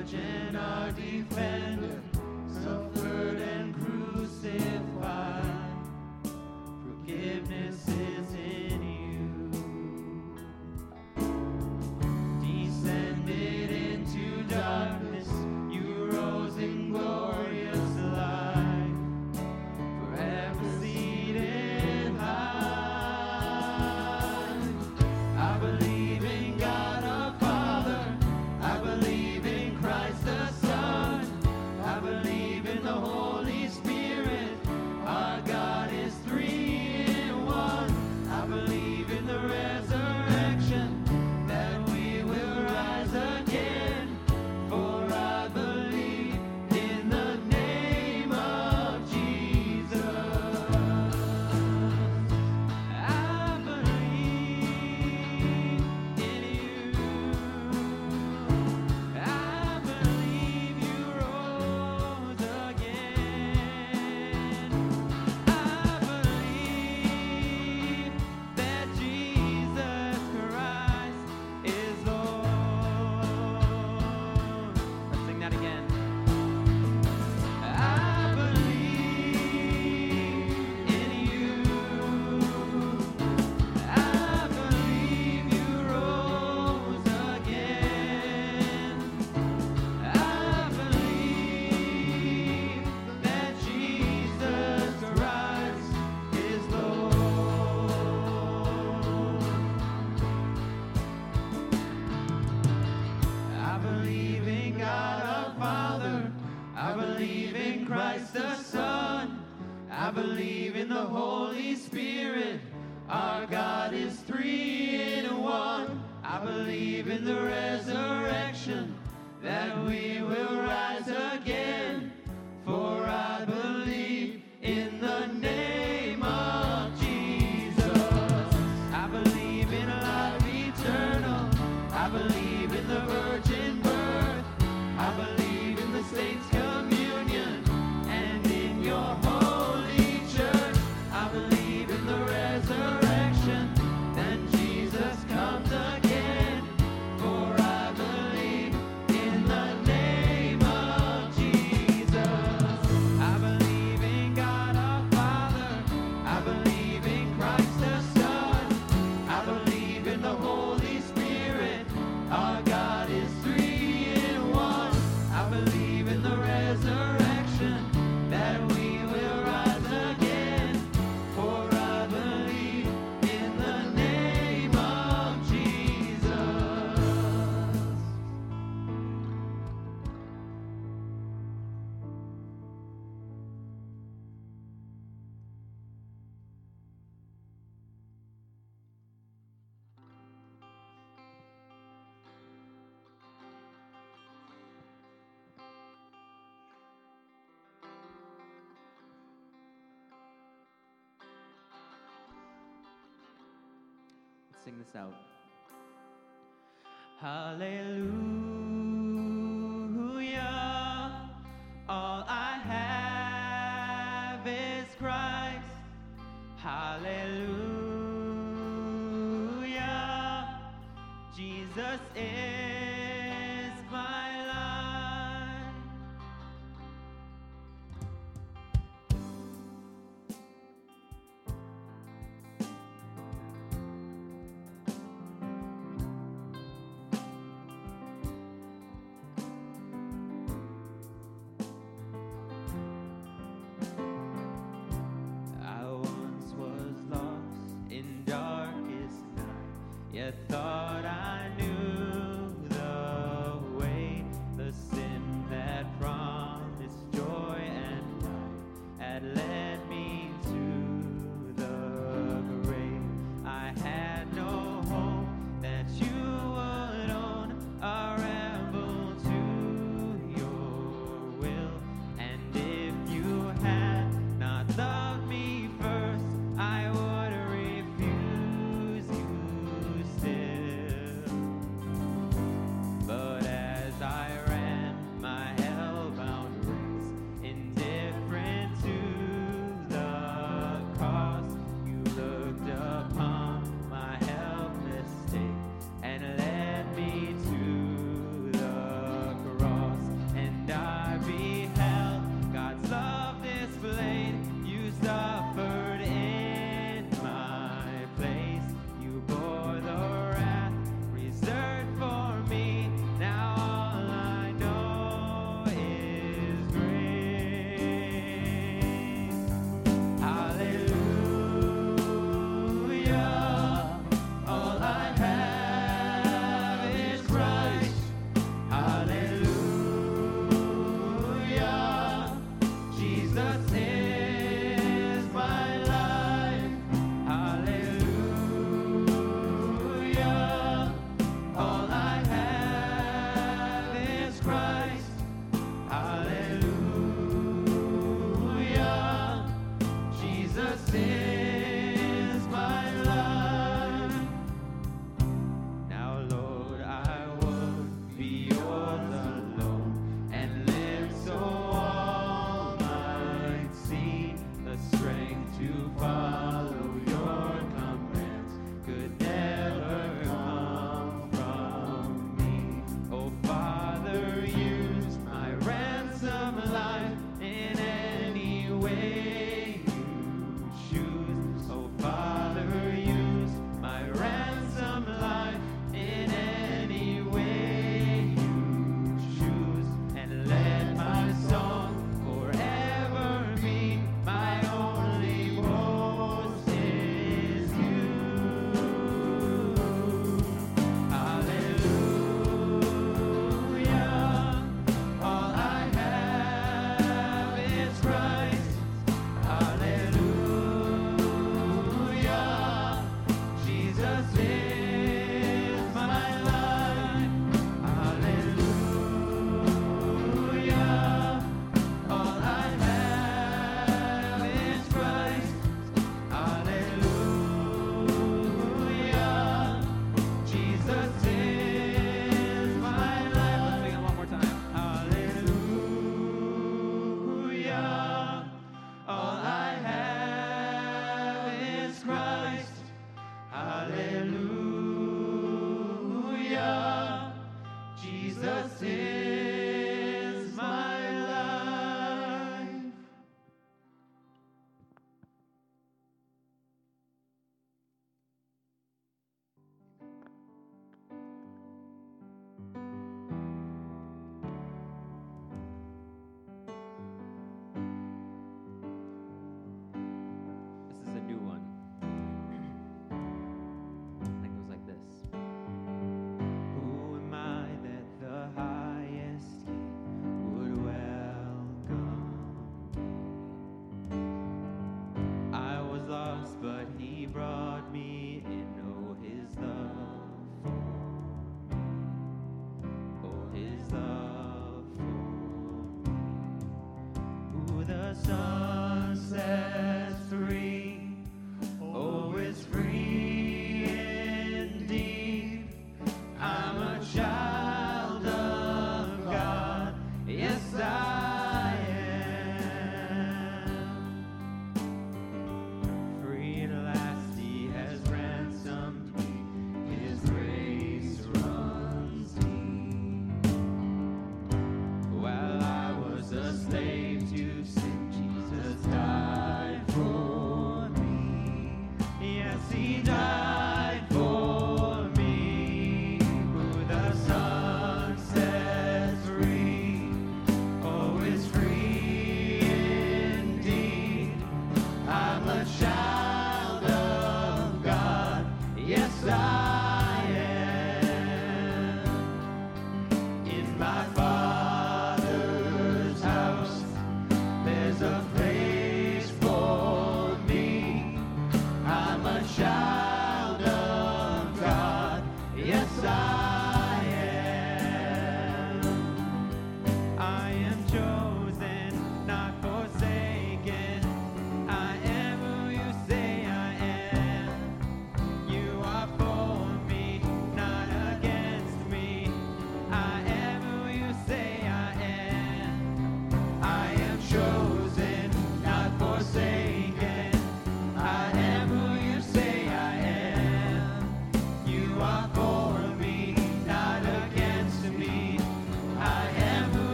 our defender, suffered and crucified. Forgiveness believe in Christ the Son. I believe in the Holy Spirit. Our God is three in one. I believe in the resurrection that we will rise again. sing this out. Hallelujah. All I have is Christ. Hallelujah. Jesus is. that thought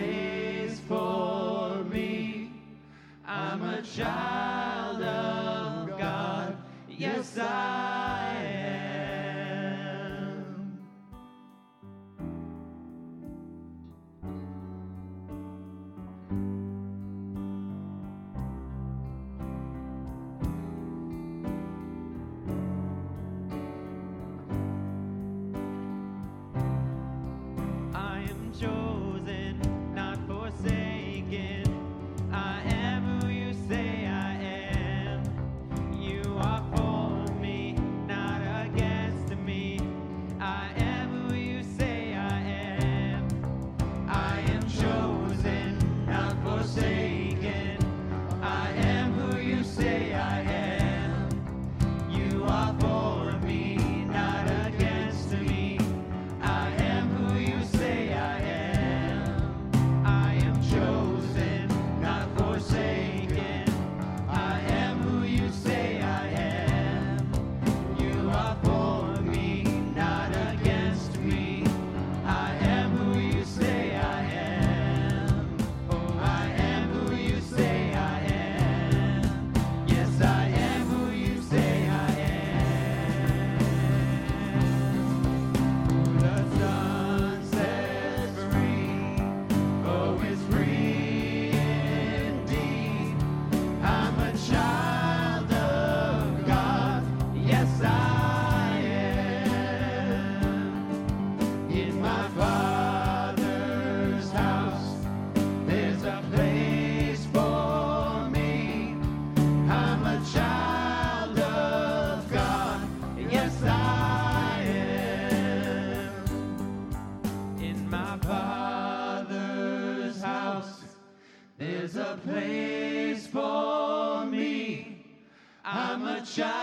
ways for me. I'm a child of God. Yes, I am. I am joy. Shine.